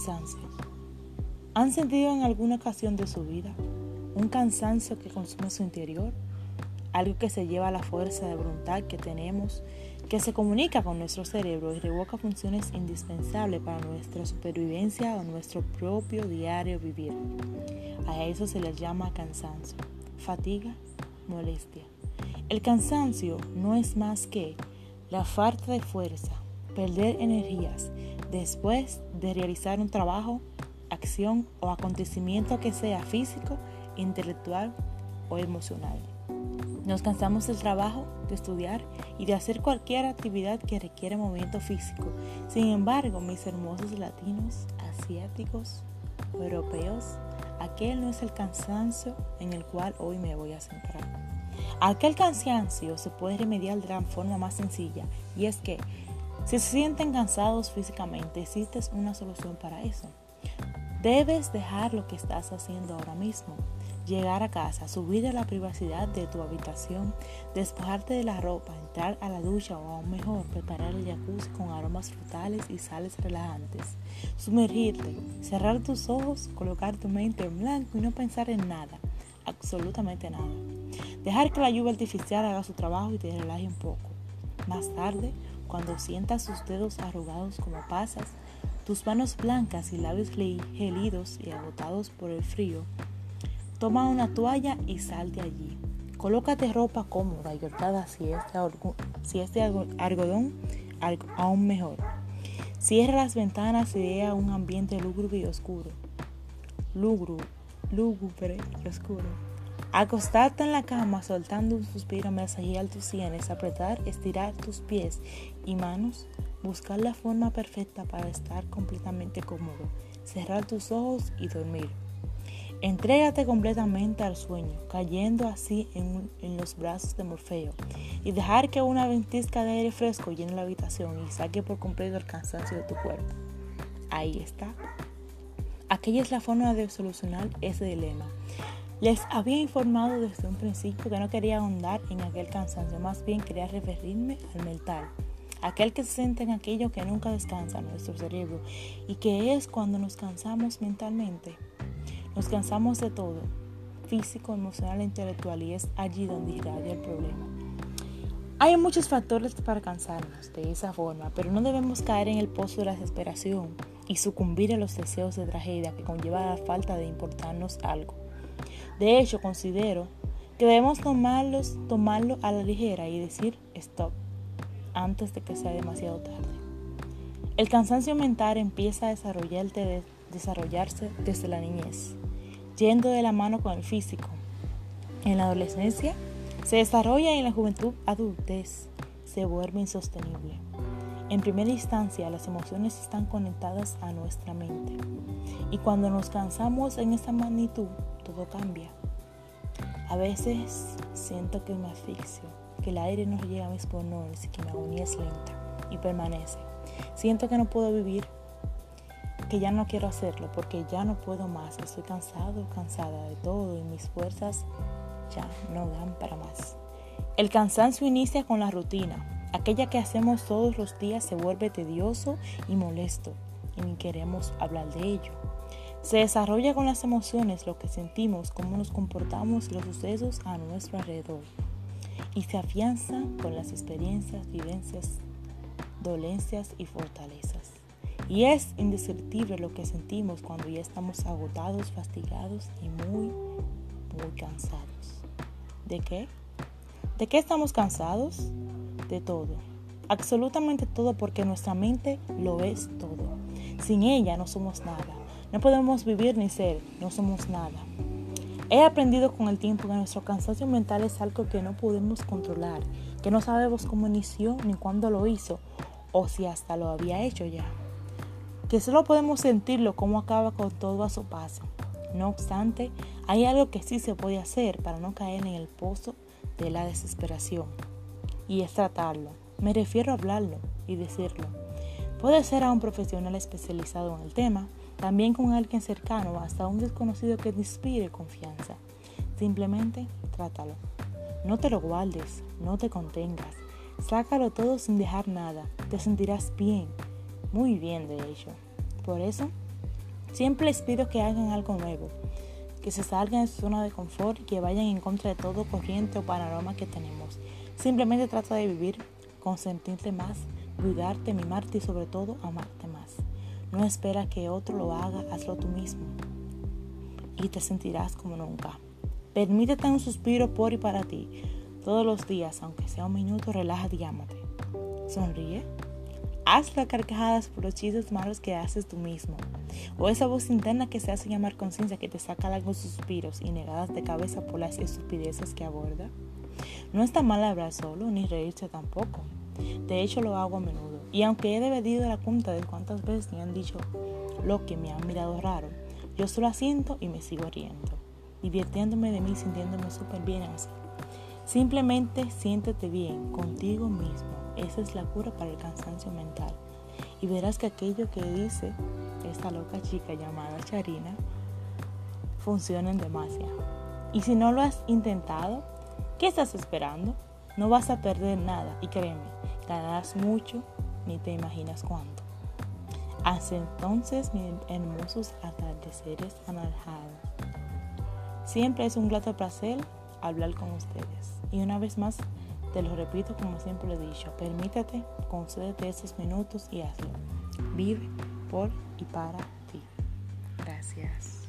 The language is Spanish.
cansancio. ¿Han sentido en alguna ocasión de su vida un cansancio que consume su interior? Algo que se lleva a la fuerza de voluntad que tenemos, que se comunica con nuestro cerebro y revoca funciones indispensables para nuestra supervivencia o nuestro propio diario vivir. A eso se les llama cansancio, fatiga, molestia. El cansancio no es más que la falta de fuerza, perder energías después de realizar un trabajo, acción o acontecimiento que sea físico, intelectual o emocional. Nos cansamos del trabajo, de estudiar y de hacer cualquier actividad que requiera movimiento físico. Sin embargo, mis hermosos latinos, asiáticos, europeos, aquel no es el cansancio en el cual hoy me voy a centrar. Aquel cansancio se puede remediar de la forma más sencilla y es que si se sienten cansados físicamente, existe una solución para eso. Debes dejar lo que estás haciendo ahora mismo. Llegar a casa, subir a la privacidad de tu habitación, despojarte de la ropa, entrar a la ducha o aún mejor, preparar el jacuzzi con aromas frutales y sales relajantes. Sumergirte, cerrar tus ojos, colocar tu mente en blanco y no pensar en nada, absolutamente nada. Dejar que la lluvia artificial haga su trabajo y te relaje un poco. Más tarde, cuando sientas tus dedos arrugados como pasas, tus manos blancas y labios gelidos y agotados por el frío, toma una toalla y sal de allí. Colócate ropa cómoda y holgada si es de, algodón, aún mejor. Cierra las ventanas y vea un ambiente lúgubre y oscuro. Lúgubre y oscuro. Acostarte en la cama soltando un suspiro, masajear tus sienes, apretar, estirar tus pies y manos, buscar la forma perfecta para estar completamente cómodo, cerrar tus ojos y dormir. Entrégate completamente al sueño, cayendo así en, en, los brazos de Morfeo, y dejar que una ventisca de aire fresco llene la habitación y saque por completo el cansancio de tu cuerpo. Ahí está. Aquella es la forma de solucionar ese dilema. Les había informado desde un principio que no quería ahondar en aquel cansancio, más bien quería referirme al mental, aquel que se siente en aquello que nunca descansa nuestro cerebro y que es cuando nos cansamos mentalmente. Nos cansamos de todo, físico, emocional e intelectual, y es allí donde irradia el problema. Hay muchos factores para cansarnos de esa forma, pero no debemos caer en el pozo de la desesperación y sucumbir a los deseos de tragedia que conlleva la falta de importarnos algo. De hecho, considero que debemos tomarlos, tomarlo a la ligera y decir stop antes de que sea demasiado tarde. El cansancio mental empieza a desarrollarse desde la niñez, yendo de la mano con el físico. En la adolescencia se desarrolla y en la juventud adultez se vuelve insostenible. En primera instancia, las emociones están conectadas a nuestra mente. Y cuando nos cansamos en esa magnitud, todo cambia. A veces siento que me asfixio, que el aire no llega a mis pulmones y que mi agonía es lenta y permanece. Siento que no puedo vivir, que ya no quiero hacerlo porque ya no puedo más. Estoy cansado, cansada de todo y mis fuerzas ya no dan para más. El cansancio inicia con la rutina. Aquella que hacemos todos los días se vuelve tedioso y molesto y ni queremos hablar de ello. Se desarrolla con las emociones, lo que sentimos, cómo nos comportamos y los sucesos a nuestro alrededor. Y se afianza con las experiencias, vivencias, dolencias y fortalezas. Y es indescriptible lo que sentimos cuando ya estamos agotados, fastigados y muy, muy cansados. ¿De qué? ¿De qué estamos cansados? De todo. Absolutamente todo porque nuestra mente lo es todo. Sin ella no somos nada. No podemos vivir ni ser, no somos nada. He aprendido con el tiempo que nuestro cansancio mental es algo que no podemos controlar, que no sabemos cómo inició ni cuándo lo hizo o si hasta lo había hecho ya. Que solo podemos sentirlo como acaba con todo a su paso. No obstante, hay algo que sí se puede hacer para no caer en el pozo de la desesperación. Y es tratarlo. Me refiero a hablarlo y decirlo. Puede ser a un profesional especializado en el tema, también con alguien cercano o hasta un desconocido que te inspire confianza. Simplemente trátalo. No te lo guardes, no te contengas. Sácalo todo sin dejar nada. Te sentirás bien, muy bien de hecho. Por eso, Siempre les pido que hagan algo nuevo, que se salgan de su zona de confort y que vayan en contra de todo corriente o panorama que tenemos. Simplemente trata de vivir, consentirte más, cuidarte, mimarte y sobre todo amarte más. No espera que otro lo haga, hazlo tú mismo y te sentirás como nunca. Permítete un suspiro por y para ti. Todos los días, aunque sea un minuto, relájate y ámate. Sonríe. Haz las carcajadas por los chistes malos que haces tú mismo. O esa voz interna que se hace llamar conciencia que te saca largos suspiros y negadas de cabeza por las estupideces que aborda. No está mal hablar solo, ni reírse tampoco. De hecho, lo hago a menudo. Y aunque he debido la cuenta de cuántas veces me han dicho lo que me han mirado raro, yo solo asiento y me sigo riendo, divirtiéndome de mí, sintiéndome súper bien así. Simplemente siéntete bien contigo mismo. Esa es la cura para el cansancio mental. Y verás que aquello que dice esta loca chica llamada Charina funciona en demasiado. Y si no lo has intentado, ¿qué estás esperando? No vas a perder nada y créeme, ganarás mucho ni te imaginas cuánto. Hasta entonces mis hermosos atardeceres anaranjados. Siempre es un grato placer hablar con ustedes. Y una vez más, te lo repito como siempre he dicho, permítate, concédete esos minutos y hazlo. Vive por y para ti. Gracias.